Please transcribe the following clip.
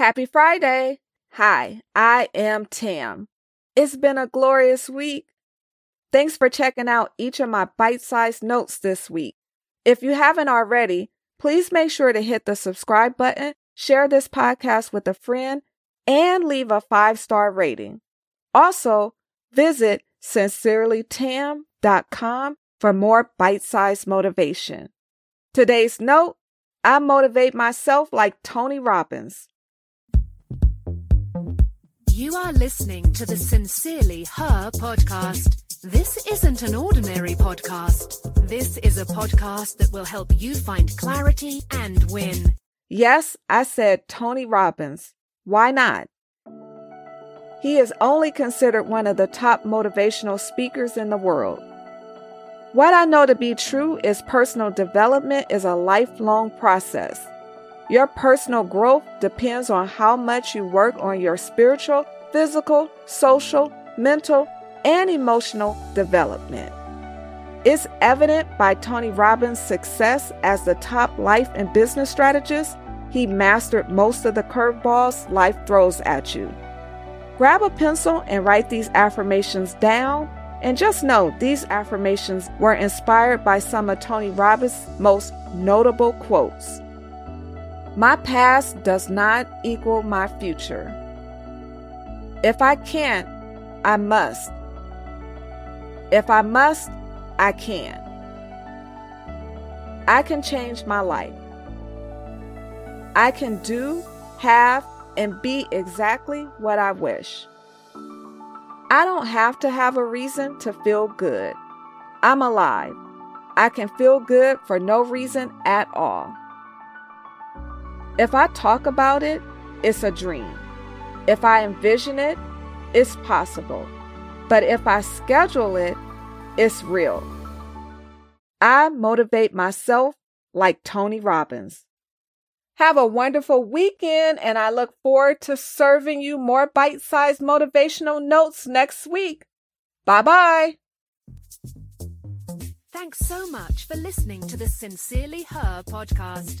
Happy Friday! Hi, I am Tam. It's been a glorious week. Thanks for checking out each of my bite sized notes this week. If you haven't already, please make sure to hit the subscribe button, share this podcast with a friend, and leave a five star rating. Also, visit sincerelytam.com for more bite sized motivation. Today's note I motivate myself like Tony Robbins. You are listening to the Sincerely Her podcast. This isn't an ordinary podcast. This is a podcast that will help you find clarity and win. Yes, I said Tony Robbins. Why not? He is only considered one of the top motivational speakers in the world. What I know to be true is personal development is a lifelong process. Your personal growth depends on how much you work on your spiritual, physical, social, mental, and emotional development. It's evident by Tony Robbins' success as the top life and business strategist, he mastered most of the curveballs life throws at you. Grab a pencil and write these affirmations down, and just know these affirmations were inspired by some of Tony Robbins' most notable quotes. My past does not equal my future. If I can't, I must. If I must, I can. I can change my life. I can do, have, and be exactly what I wish. I don't have to have a reason to feel good. I'm alive. I can feel good for no reason at all. If I talk about it, it's a dream. If I envision it, it's possible. But if I schedule it, it's real. I motivate myself like Tony Robbins. Have a wonderful weekend, and I look forward to serving you more bite sized motivational notes next week. Bye bye. Thanks so much for listening to the Sincerely Her podcast.